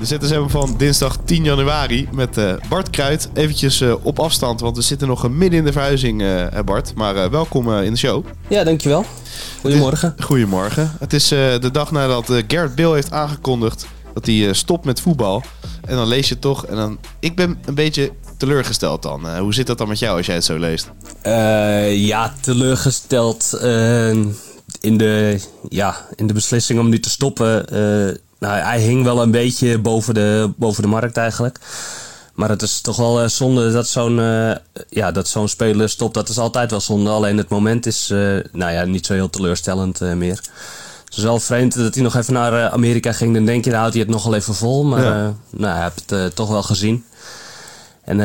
De ZSM van dinsdag 10 januari met eh, Bart Kruid. Eventjes eh, op afstand, want we zitten nog midden in de verhuizing, eh, Bart. Maar welkom in de show. Ja, dankjewel. Goedemorgen. Goedemorgen. Het is de dag nadat Garrett Bill heeft aangekondigd dat hij stopt met voetbal. En dan lees je toch. En dan, ik ben een beetje teleurgesteld dan. hoe zit dat dan met jou als jij het zo leest? ja, teleurgesteld in, de, ja, in de beslissing om nu te stoppen nou, hij hing wel een beetje boven de, boven de markt eigenlijk. Maar het is toch wel uh, zonde dat zo'n uh, ja, dat zo'n speler stopt. Dat is altijd wel zonde. Alleen het moment is uh, nou ja, niet zo heel teleurstellend meer. Het is wel vreemd dat hij nog even naar Amerika ging. Dan denk je, dan houdt hij het nog wel even vol. Maar ja. nou, hij heeft het toch wel gezien. En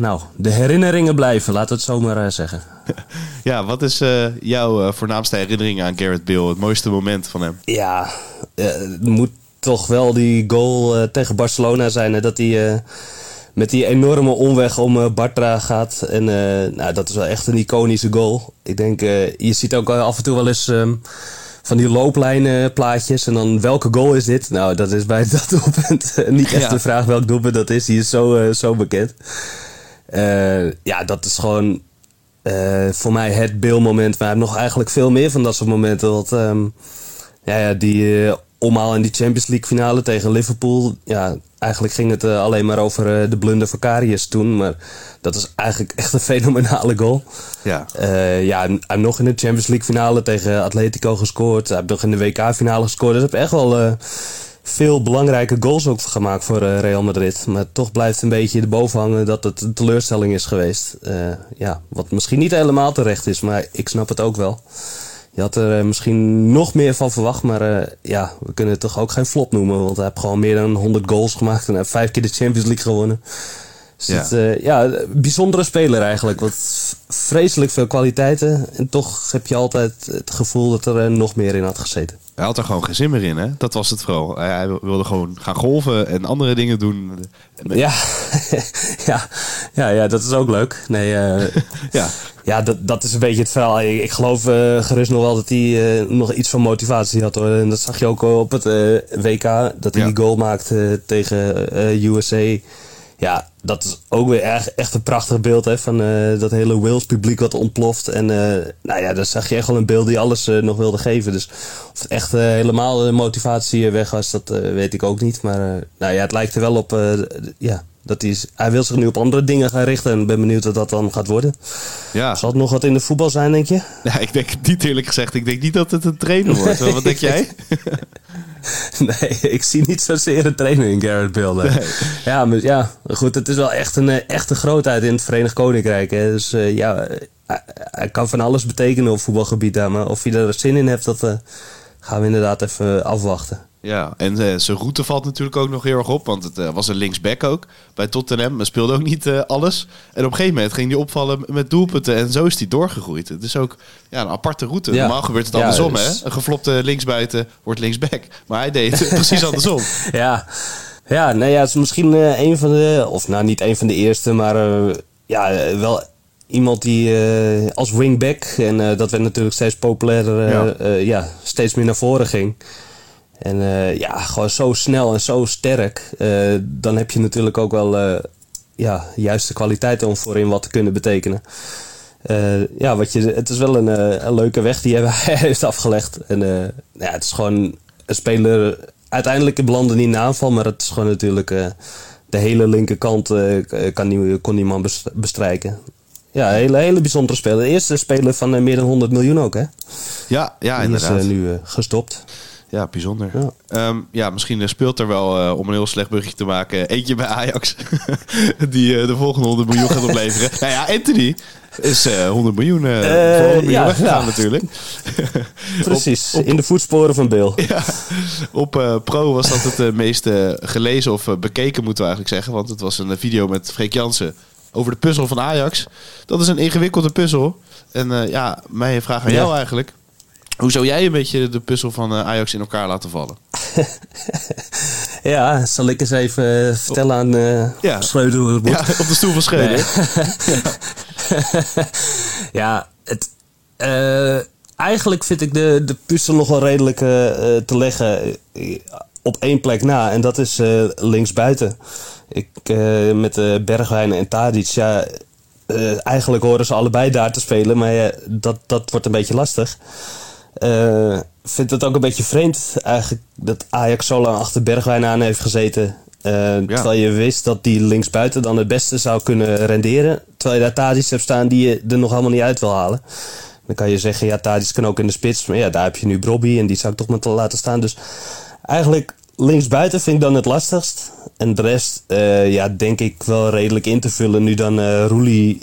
nou, de herinneringen blijven, laten we het zomaar zeggen. Ja, wat is jouw voornaamste herinnering aan Garrett Bill? Het mooiste moment van hem? Ja, het moet toch wel die goal uh, tegen Barcelona zijn. dat hij uh, met die enorme omweg om uh, Bartra gaat. En nou, dat is wel echt een iconische goal. Ik denk, je ziet ook af en toe wel eens um, van die looplijnenplaatjes. En dan welke goal is dit? Nou, dat is bij dat doelpunt niet echt ja. de vraag welk doelpunt dat is. Die is zo, zo bekend. ja, dat is gewoon voor mij het beeldmoment. Maar nog eigenlijk veel meer van dat soort momenten. Want um, ja, ja, die omhaal in die Champions League finale tegen Liverpool. Ja, eigenlijk ging het uh, alleen maar over uh, de blunder van Karius toen. Maar dat is eigenlijk echt een fenomenale goal. Ja. Uh, ja, en nog in de Champions League finale tegen Atletico gescoord. Hij heeft nog in de WK finale gescoord. Dus heb echt wel veel belangrijke goals ook gemaakt voor Real Madrid. Maar toch blijft een beetje de hangen dat het een teleurstelling is geweest. ja, wat misschien niet helemaal terecht is, maar ik snap het ook wel. Je had er eh, misschien nog meer van verwacht, maar uh, ja, we kunnen het toch ook geen flop noemen. Want hij heeft gewoon meer dan 100 goals gemaakt en heeft vijf keer de Champions League gewonnen. Dus ja. Het, uh, ja, bijzondere speler eigenlijk. Wat vreselijk veel kwaliteiten. En toch heb je altijd het gevoel dat er nog meer in had gezeten. Hij had er gewoon geen zin meer in, hè? Dat was het vooral. Hij wilde gewoon gaan golven en andere dingen doen. Ja, ja, ja, ja dat is ook leuk. Nee, uh, ja. ja dat, dat is een beetje het verhaal. Ik, ik geloof uh, gerust nog wel dat hij uh, nog iets van motivatie had. Hoor. En dat zag je ook op het WK, dat hij ja. die goal maakte tegen USA ja, dat is ook weer echt een prachtig beeld hè, van uh, dat hele Wales publiek wat ontploft. En uh, nou ja, dan zag je echt wel een beeld die alles uh, nog wilde geven. Dus of het echt helemaal de motivatie weg was, dat weet ik ook niet. Maar nou ja, het lijkt er wel op ja, dat hij, hij wil zich nu op andere dingen gaan richten. En ben benieuwd wat dat dan gaat worden. Ja. Zal het nog wat in de voetbal zijn, denk je? Ja, ik denk niet eerlijk gezegd. Ik denk niet dat het een trainer wordt. wat denk jij? nee, ik zie niet zozeer een trainer in Garrett Bale. Nee. Ja, maar ja, goed, het is wel echt een eh, echte grootheid in het Verenigd Koninkrijk. Hè. Dus uh, ja, hij kan van alles betekenen op voetbalgebied. Maar of je er zin in hebt, dat uh, gaan we inderdaad even afwachten. Ja, en uh, zijn route valt natuurlijk ook nog heel erg op. Want het uh, was een linksback ook bij Tottenham. Maar speelde ook niet uh, alles. En op een gegeven moment ging hij opvallen met doelpunten. En zo is hij doorgegroeid. Het is ook ja, een aparte route. Ja. Normaal gebeurt het andersom. Ja, dus... hè? Een geflopte linksbuiten wordt linksback. Maar hij deed het precies andersom. Ja, ja, nou ja, het is misschien een van de... Of nou, niet een van de eerste, maar ja, wel iemand die als wingback... En dat werd natuurlijk steeds populairder, ja. ja, steeds meer naar voren ging... En uh, ja, gewoon zo snel en zo sterk. Uh, dan heb je natuurlijk ook wel uh, ja, juiste kwaliteiten om voorin wat te kunnen betekenen. ja, wat je, het is wel een, een leuke weg die hij heeft afgelegd. En ja, het is gewoon een speler. Uiteindelijk belandde niet in de aanval, maar het is gewoon natuurlijk de hele linkerkant kan die, kon die man bestrijken. Ja, een hele, hele bijzondere speler. De eerste speler van meer dan 100 miljoen ook, hè? Ja, ja die inderdaad. is nu gestopt. Ja, bijzonder. Ja, um, ja misschien speelt er wel, uh, om een heel slecht brugje te maken, eentje bij Ajax. die uh, de volgende 100 miljoen gaat opleveren. nou ja, Anthony. Is uh, 100 miljoen, 100 miljoen ja, weggegaan ja. natuurlijk. Precies, op, op, in de voetsporen van Bill. Ja, op Pro was dat het meest gelezen of bekeken, moeten we eigenlijk zeggen. Want het was een video met Freek Jansen over de puzzel van Ajax. Dat is een ingewikkelde puzzel. En ja, mijn vraag aan jou eigenlijk. Hoe zou jij een beetje de puzzel van Ajax in elkaar laten vallen? ja, zal ik eens even vertellen aan uh, ja. Schreuder hoe het moet. Ja, op de stoel van Schreuder. Nee. ja. het, uh, eigenlijk vind ik de, de puzzel nog wel redelijk uh, te leggen op één plek na. En dat is linksbuiten. Ik, met uh, Bergwijn en Tadic, ja... eigenlijk horen ze allebei daar te spelen, maar dat, dat wordt een beetje lastig. Uh, vind het ook een beetje vreemd eigenlijk dat Ajax zo lang achter Bergwijn aan heeft gezeten. Uh, Terwijl je wist dat die linksbuiten dan het beste zou kunnen renderen. Terwijl je daar Tadic hebt staan die je er nog helemaal niet uit wil halen. Dan kan je zeggen, ja, Tadic kan ook in de spits. Maar ja, daar heb je nu Brobby en die zou ik toch maar laten staan. Dus eigenlijk linksbuiten vind ik dan het lastigst. En de rest, uh, ja, denk ik wel redelijk in te vullen. Nu dan uh, Roelie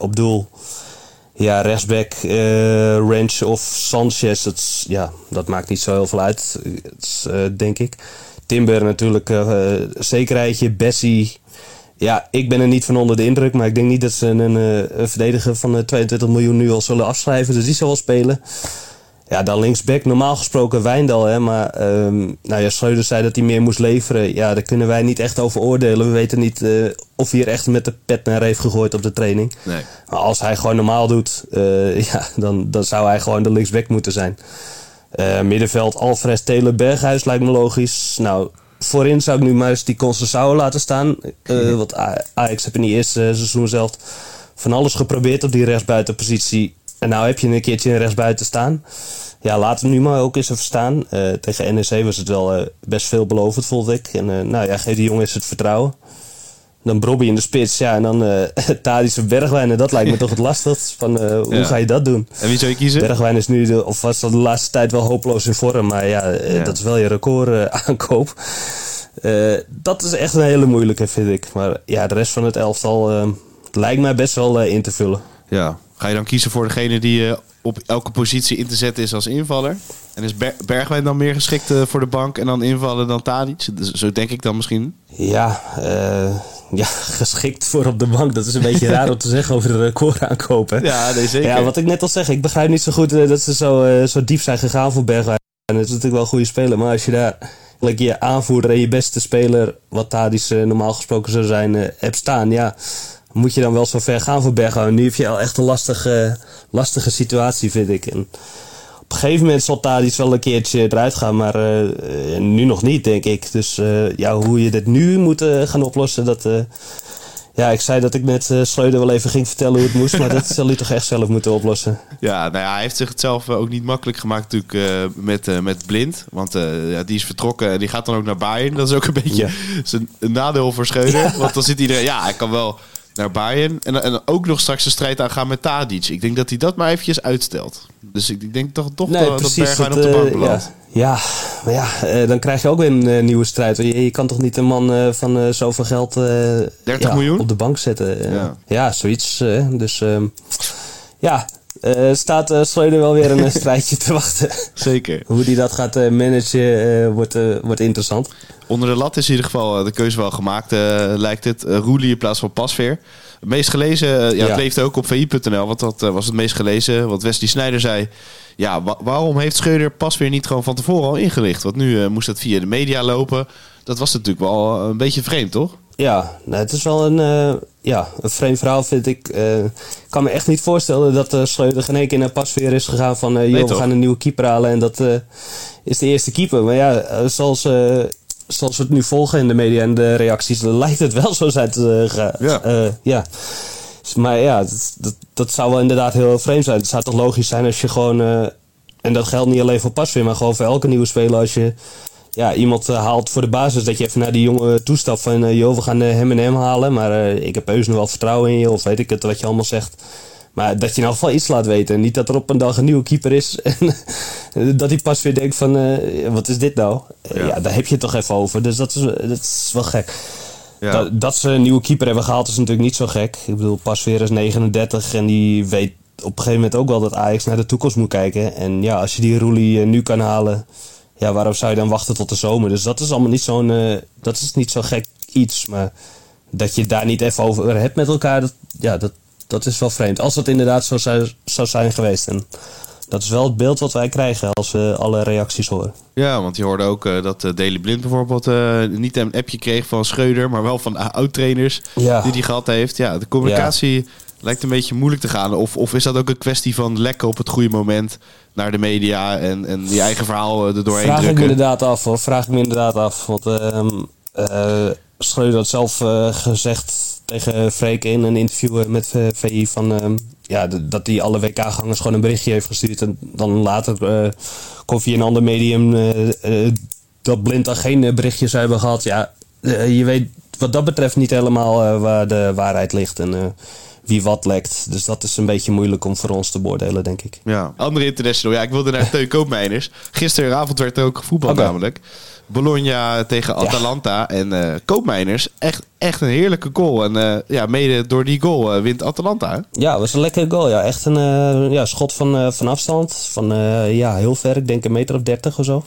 op doel. Ja, rechtsback, uh, Ranch of Sanchez, dat, ja, dat maakt niet zo heel veel uit, uh, denk ik. Timber natuurlijk, uh, zekerheidje. Bessie, ja, ik ben er niet van onder de indruk, maar ik denk niet dat ze een, een verdediger van 22 miljoen nu al zullen afschrijven. Dus die zal wel spelen. Ja, dan linksback, normaal gesproken Wijndal. Hè, maar um, nou ja, Schreuder zei dat hij meer moest leveren. Ja, daar kunnen wij niet echt over oordelen. We weten niet uh, of hij er echt met de pet naar heeft gegooid op de training. Nee. Maar als hij gewoon normaal doet, uh, ja, dan, dan zou hij gewoon de linksback moeten zijn. Uh, middenveld, Alfred, Taylor, Berghuis lijkt me logisch. Nou, voorin zou ik nu maar eens die Concessao laten staan. Uh, want Ajax heb in die eerste seizoen zelf van alles geprobeerd op die rechtsbuitenpositie. En nou heb je een keertje een rechtsbuiten staan. Ja, laat hem nu maar ook eens even staan. Uh, tegen NEC was het wel uh, best veelbelovend, vond ik. En uh, nou ja, geef die jongen eens het vertrouwen. Dan Brobby in de spits, ja, en dan uh, Thadis en Bergwijn. En dat lijkt me toch het lastigst. Van, hoe ja. ga je dat doen? En wie zou je kiezen? Bergwijn is nu, de, of was dat de laatste tijd wel hopeloos in vorm. Maar ja, ja. dat is wel je record aankoop. dat is echt een hele moeilijke, vind ik. Maar ja, de rest van het elftal lijkt mij best wel in te vullen. Ja, Ga je dan kiezen voor degene die uh, op elke positie in te zetten is als invaller? En is Ber Bergwijn dan meer geschikt uh, voor de bank en dan invallen dan Tadic? Zo denk ik dan misschien. Ja, uh, ja, geschikt voor op de bank. Dat is een beetje raar om te zeggen over de record aankopen. Ja, nee, zeker. Ja, wat ik net al zeg, ik begrijp niet zo goed dat ze zo, zo diep zijn gegaan voor Bergwijn. En het is natuurlijk wel een goede speler, maar als je daar je aanvoerder en je beste speler, wat Tadic normaal gesproken zou zijn, hebt staan, ja moet je dan wel zo ver gaan voor Berghuis. Nu heb je al echt een lastige, lastige situatie, vind ik. En op een gegeven moment zal Tadic wel een keertje eruit gaan, maar uh, nu nog niet, denk ik. Dus uh, ja, hoe je dit nu moet uh, gaan oplossen, dat... ja, ik zei dat ik net uh, Schreuder wel even ging vertellen hoe het moest, maar dat zal hij toch echt zelf moeten oplossen. Ja, nou ja, hij heeft zich het zelf ook niet makkelijk gemaakt natuurlijk met, met Blind. Want ja, die is vertrokken en die gaat dan ook naar Bayern. Dat is ook een beetje ja. een nadeel voor Schreuder. Want dan zit iedereen, ja, hij kan wel naar Bayern. En, en ook nog straks de strijd aangaan met Tadic. Ik denk dat hij dat maar eventjes uitstelt. Dus ik denk toch, toch nee, dat, precies, Bergwijn op de bank belandt. Ja, ja, maar ja, uh, dan krijg je ook weer een uh, nieuwe strijd. Je, je, kan toch niet een man van zoveel geld 30 ja, miljoen? op de bank zetten. Ja. ja, zoiets. dus ehm, ja, uh, staat uh, Schreuder wel weer een strijdje te wachten. Zeker. Hoe die dat gaat uh, managen wordt, wordt interessant. Onder de lat is in ieder geval de keuze wel gemaakt, lijkt het. Roelie in plaats van Pasveer. Het meest gelezen, ja, ja, het leeft ook op vi.nl, want dat was het meest gelezen. Wat Wesley Snijder zei, ja, wa waarom heeft Schreuder Pasveer niet gewoon van tevoren al ingelicht? Want nu moest dat via de media lopen. Dat was natuurlijk wel een beetje vreemd, toch? Ja, nou, het is wel een, uh, ja, een vreemd verhaal, vind ik. Uh, ik kan me echt niet voorstellen dat uh, Schreuder geen één keer naar Pasveer is gegaan van... Joh, we gaan een nieuwe keeper halen en dat is de eerste keeper. Maar ja, zoals, zoals we het nu volgen in de media en de reacties, lijkt het wel zo zijn te gaan. Ja. ja. Maar ja, dat, dat, dat, zou wel inderdaad heel vreemd zijn. Het zou toch logisch zijn als je gewoon... en dat geldt niet alleen voor Pasveer, maar gewoon voor elke nieuwe speler. Als je ja, iemand uh, haalt voor de basis dat je even naar die jongen toestapt van uh, joh, we gaan uh, hem en hem halen, maar ik heb heus nog wel vertrouwen in je of weet ik het wat je allemaal zegt. Maar dat je in elk geval iets laat weten. Niet dat er op een dag een nieuwe keeper is. En dat hij pas weer denkt van, wat is dit nou? Ja. ja. daar heb je het toch even over. Dus dat is, dat is wel gek. Ja. Dat, dat, ze een nieuwe keeper hebben gehaald is natuurlijk niet zo gek. Ik bedoel, Pasveer is 39 en die weet op een gegeven moment ook wel dat Ajax naar de toekomst moet kijken. En ja, als je die Roelie nu kan halen, ja, waarom zou je dan wachten tot de zomer? Dus dat is allemaal niet zo'n, dat is niet zo gek iets. Maar dat je daar niet even over hebt met elkaar, dat, ja, dat, dat is wel vreemd. Als dat inderdaad zo zou, zou zijn geweest. En dat is wel het beeld wat wij krijgen als we alle reacties horen. Ja, want je hoorde ook uh, dat uh, Daily Blind bijvoorbeeld uh, niet een appje kreeg van Schreuder, maar wel van oud-trainers ja. die hij gehad heeft. Ja, de communicatie lijkt een beetje moeilijk te gaan. Of, of is dat ook een kwestie van lekken op het goede moment naar de media en, en je eigen verhaal er doorheen Vraag drukken? ik me inderdaad af hoor. Vraag ik me inderdaad af. Want uh, Schreuder had zelf gezegd tegen Freek in een interview met VI van ehm, ja, dat hij alle WK-gangers gewoon een berichtje heeft gestuurd. En dan later uh, komt via een ander medium uh, dat Blind dan geen berichtjes hebben gehad. Ja, je weet wat dat betreft niet helemaal waar de waarheid ligt. En wie wat lekt. Dus dat is een beetje moeilijk om voor ons te beoordelen, denk ik. Ja, andere international. Ja, ik wilde naar Teun Koopmeiners. Gisteravond werd er ook gevoetbald okay. namelijk. Bologna tegen Atalanta. En uh, Koopmeiners, echt, echt een heerlijke goal. En uh, ja, mede door die goal uh, wint Atalanta. Hè? Ja, was een lekkere goal. Ja. Echt een ja, schot van, van afstand. Van ja, heel ver. Ik denk een meter of dertig of zo.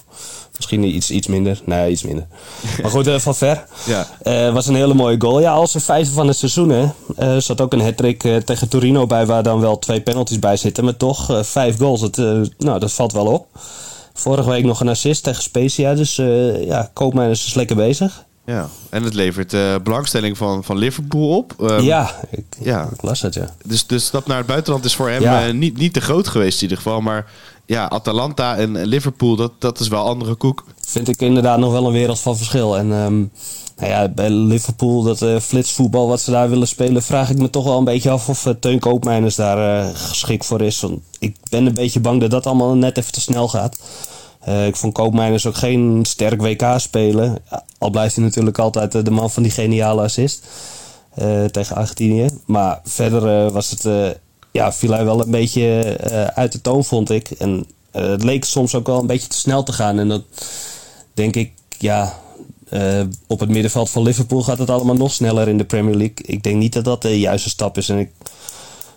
Misschien iets, iets minder. Nee, iets minder. Maar goed, van ver. Ja. was een hele mooie goal. Ja, als een vijfde van het seizoen. Hè. Er zat ook een hat-trick tegen Torino bij... waar dan wel twee penalties bij zitten. Maar toch, vijf goals. Dat, nou, dat valt wel op. Vorige week nog een assist tegen Spezia. Dus uh, ja, Koopmijn is lekker bezig. Ja, en het levert uh, belangstelling van, van Liverpool op. Um, ja, ik, ja, ik las het, ja. Dus de stap naar het buitenland is voor hem ja. uh, niet, niet te groot geweest in ieder geval. Maar ja, Atalanta en Liverpool, dat, dat is wel andere koek. Vind ik inderdaad nog wel een wereld van verschil. En um, nou ja, bij Liverpool, dat uh, flitsvoetbal wat ze daar willen spelen, vraag ik me toch wel een beetje af of uh, Teun Koopmeiners daar uh, geschikt voor is. Want ik ben een beetje bang dat dat allemaal net even te snel gaat. ik vond Koopmeiners ook geen sterk WK spelen. Al blijft hij natuurlijk altijd de man van die geniale assist tegen Argentinië. Maar verder was het, ja, viel hij wel een beetje uit de toon, vond ik. En het leek soms ook wel een beetje te snel te gaan. En dat denk ik, ja, uh, op het middenveld van Liverpool gaat het allemaal nog sneller in de Premier League. Ik denk niet dat dat de juiste stap is. En ik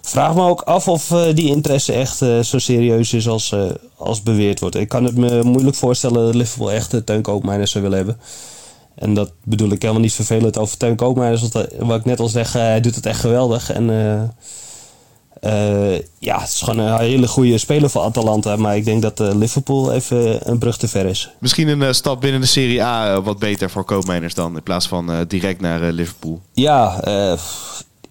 vraag me ook af of uh, die interesse echt uh, zo serieus is als, als beweerd wordt. Ik kan het me moeilijk voorstellen dat Liverpool echt de Teun Koopmeiners zou willen hebben. En dat bedoel ik helemaal niet vervelend over Teun Koopmeiners. Wat ik net al zeg, hij doet het echt geweldig. En uh, ja, het is gewoon een hele goede speler voor Atalanta. Maar ik denk dat uh, Liverpool even een brug te ver is. Misschien een uh, stap binnen de Serie A wat beter voor koopmijners dan. In plaats van direct naar Liverpool. Ja,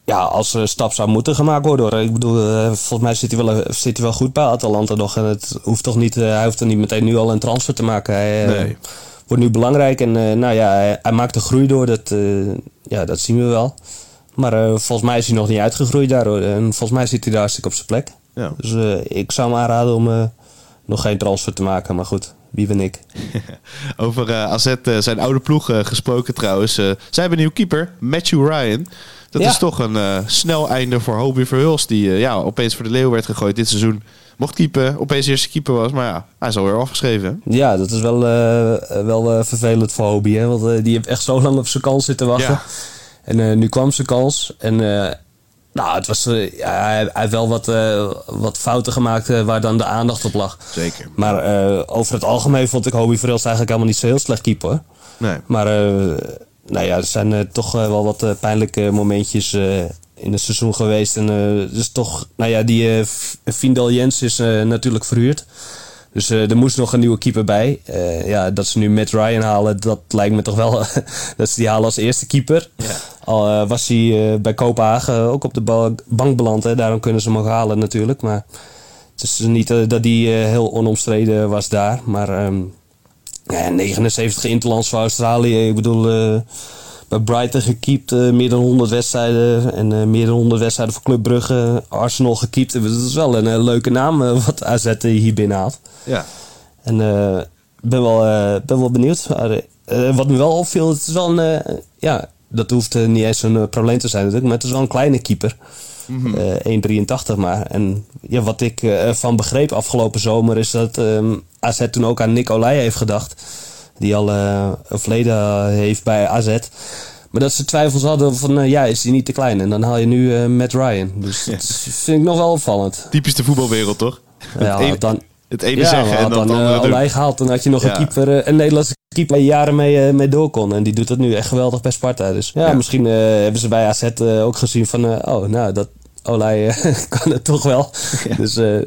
ja, als er een stap zou moeten gemaakt worden. Hoor. Ik bedoel, volgens mij zit hij, wel, zit hij wel goed bij Atalanta nog. En het hoeft toch niet, hij hoeft er niet meteen nu al een transfer te maken. Hij nee. wordt nu belangrijk. En nou ja, hij, hij maakt de groei door. Dat, ja, dat zien we wel. Maar uh, volgens mij is hij nog niet uitgegroeid daar. En volgens mij zit hij daar hartstikke op zijn plek. Ja. Dus uh, ik zou hem aanraden om uh, nog geen transfer te maken. Maar goed, wie ben ik? Over AZ, zijn oude ploeg gesproken trouwens. zij hebben een nieuw keeper, Matthew Ryan. Dat ja. is toch een snel einde voor Hobie Verhulst. Die ja, opeens voor de leeuw werd gegooid dit seizoen. Mocht keeper, opeens eerste keeper was. Maar ja, hij is alweer afgeschreven. Ja, dat is wel, wel vervelend voor Hobie. Hè? Want die heeft echt zo lang op zijn kans zitten wachten. Ja. En uh, nu kwam zijn kans. En uh, nou, het was, ja, hij, hij heeft wel wat, wat fouten gemaakt waar dan de aandacht op lag. Zeker. Maar over het algemeen vond ik Hobie Verhulst eigenlijk helemaal niet zo heel slecht keeper. Nee. Maar nou ja, er zijn toch wel wat pijnlijke momentjes in het seizoen geweest. En dus toch, nou ja, die Vindal Jens is natuurlijk verhuurd. Dus uh, er moest nog een nieuwe keeper bij. Uh, ja, dat ze nu Matt Ryan halen, dat lijkt me toch wel dat ze die halen als eerste keeper. Ja. Al uh, was hij bij Kopenhagen ook op de bank beland. Hè. Daarom kunnen ze hem ook halen natuurlijk. Maar het is niet dat hij heel onomstreden was daar. Maar um, ja, 79 interlands voor Australië. Ik bedoel, bij Brighton gekiept, meer dan 100 wedstrijden. En meer dan 100 wedstrijden voor Club Brugge. Arsenal gekiept. Dat is wel een leuke naam wat AZ hier binnenhaalt. Ja. En ik ben, wel, ben wel benieuwd. Wat me wel opviel, het is wel een... ja, dat hoeft niet eens een probleem te zijn natuurlijk. Maar het is wel een kleine keeper. Mm -hmm. 1,83 maar. En ja, wat ik van begreep afgelopen zomer is dat um, AZ toen ook aan Nicolai heeft gedacht. Die al uh, een verleden heeft bij AZ. Maar dat ze twijfels hadden van, ja, is hij niet te klein? En dan haal je nu Matt Ryan. Dus dat vind ik nog wel opvallend. Typisch de voetbalwereld, toch? Ja, het, ene, dan, het ene ja, zeggen en dan, dan het andere doen. gehaald. Dan had je nog Ja. een keeper, een Nederlandse keeper waar je jaren mee, mee door kon. En die doet het nu echt geweldig bij Sparta. Dus ja, Ja. misschien eh, hebben ze bij AZ eh, ook gezien van, eh, oh, nou, dat Olij eh, kan het toch wel. Dus eh,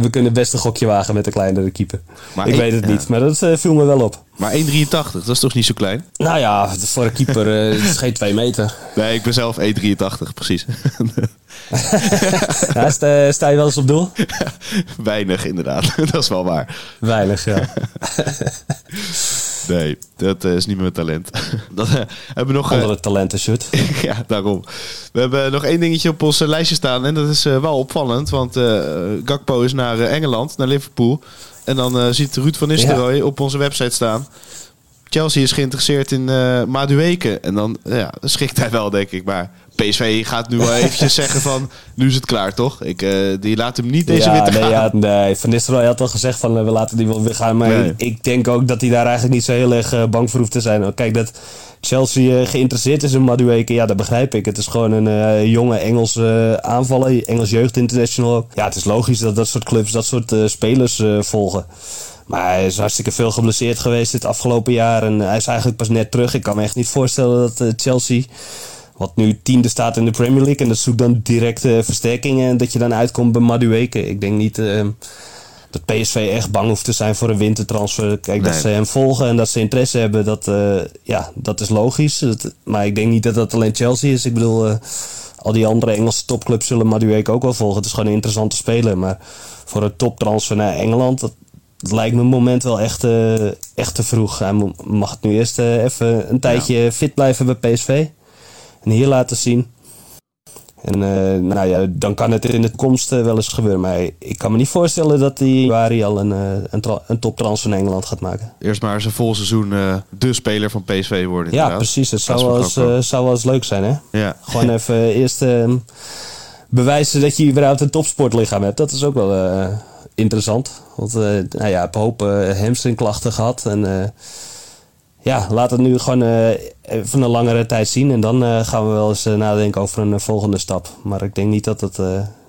we kunnen best een gokje wagen met een kleinere keeper. Maar ik weet het ja. niet, maar dat eh, viel me wel op. Maar 1,83, dat is toch niet zo klein? Nou ja, voor een keeper eh, het is geen twee meter. Nee, ik ben zelf 1,83, precies. Ja, sta, sta je wel eens op doel? Weinig, inderdaad. dat is wel waar. Weinig, ja. Nee, dat eh, is niet mijn talent. Dan eh, hebben we nog... Andere talenten, shoot. ja, daarom. We hebben nog één dingetje op ons eh, lijstje staan. En dat is wel opvallend. Want Gakpo is naar Engeland, naar Liverpool. En dan ziet Ruud van Nistelrooy op onze website staan. Chelsea is geïnteresseerd in eh Madueke. En dan ja, schrikt hij wel, denk ik. Maar PSV gaat nu wel eventjes zeggen van... Nu is het klaar, toch? Ik, eh, die laat hem niet deze ja, winter nee, gaan. ja, nee, Van Nistelrooy had al gezegd van eh, we laten die wel weer gaan. Maar Nee. ik denk ook dat hij daar eigenlijk niet zo heel erg bang voor hoeft te zijn. Kijk, dat Chelsea geïnteresseerd is in Madueke, ja, dat begrijp ik. Het is gewoon een jonge Engels eh, aanvaller, Engels jeugd international. Ja, het is logisch dat dat soort clubs dat soort spelers volgen. Maar hij is hartstikke veel geblesseerd geweest dit afgelopen jaar. En hij is eigenlijk pas net terug. Ik kan me echt niet voorstellen dat eh, Chelsea, wat nu tiende staat in de Premier League... en dat zoekt dan direct eh, versterkingen... en dat je dan uitkomt bij Madueke. Ik denk niet eh, dat PSV echt bang hoeft te zijn voor een wintertransfer. Kijk, dat ze hem volgen en dat ze interesse hebben, dat, ja, dat is logisch. Dat- maar ik denk niet dat dat alleen Chelsea is. Ik bedoel... al die andere Engelse topclubs zullen Madueke ook wel volgen. Het is gewoon een interessante speler. Maar voor een toptransfer naar Engeland... Dat, dat lijkt me het moment wel echt, eh, echt te vroeg. Hij mag het nu eerst eh, even een tijdje fit blijven bij PSV. En hier laten zien. En eh, nou ja, dan kan het in de toekomst eh, wel eens gebeuren. Maar ik kan me niet voorstellen dat hij in januari al een, een, een toptransfer naar Engeland gaat maken. Eerst maar eens een vol seizoen de speler van PSV worden. Ja, precies. Het zou wel, eens, zou wel eens leuk zijn, hè? Ja. Gewoon even eerst eh, bewijzen dat je überhaupt een topsportlichaam hebt. Dat is ook wel interessant. Want eh nou ja, ik hoop eh, hamstringklachten gehad. En eh, ja, laat het nu gewoon even een langere tijd zien. En dan gaan we wel eens nadenken over een volgende stap. Maar ik denk niet dat het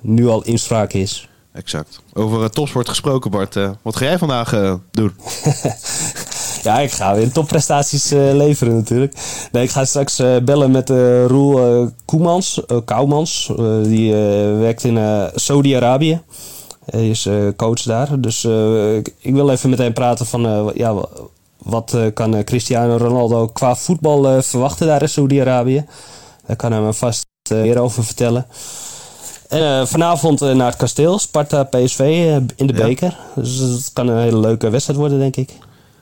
nu al inspraak is. Exact. Over topsport gesproken, Bart. wat ga jij vandaag doen? Ja, ik ga weer topprestaties leveren natuurlijk. Nee, ik ga straks bellen met eh Roel Koemans, Kouwmans. Eh, die werkt in Saudi-Arabië. Hij is eh, coach daar. Dus eh, ik, ik wil even met hem praten van... eh, ja, wa- wat kan Cristiano Ronaldo qua voetbal verwachten daar in Saudi-Arabië? Daar kan hij me vast meer over vertellen. En vanavond naar het kasteel. Sparta PSV in de Ja. beker. Dus het kan een hele leuke wedstrijd worden, denk ik.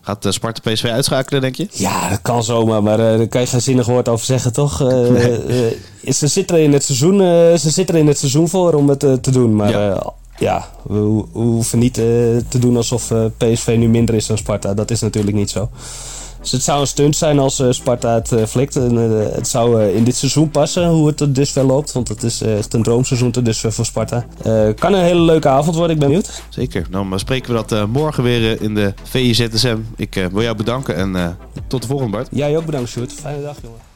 Gaat Sparta PSV uitschakelen, denk je? Ja, dat kan zomaar, maar daar kan je geen zinnig woord over zeggen, toch? Ze zitten er in het seizoen, ze zitten er in het seizoen voor om het te doen. Maar Ja. Ja, we, ho- we hoeven niet eh, te doen alsof eh, PSV nu minder is dan Sparta. Dat is natuurlijk niet zo. Dus het zou een stunt zijn als eh, Sparta het flikt. En, het zou in dit seizoen passen, hoe het tot dusver loopt. Want het is echt een droomseizoen tot dusver voor Sparta. Eh, kan een hele leuke avond worden, ik ben benieuwd. Zeker. Dan bespreken we dat morgen weer in de VIZSM. Ik wil jou bedanken en tot de volgende, Bart. Jij ook bedankt, Sjoerd. Fijne dag, jongen.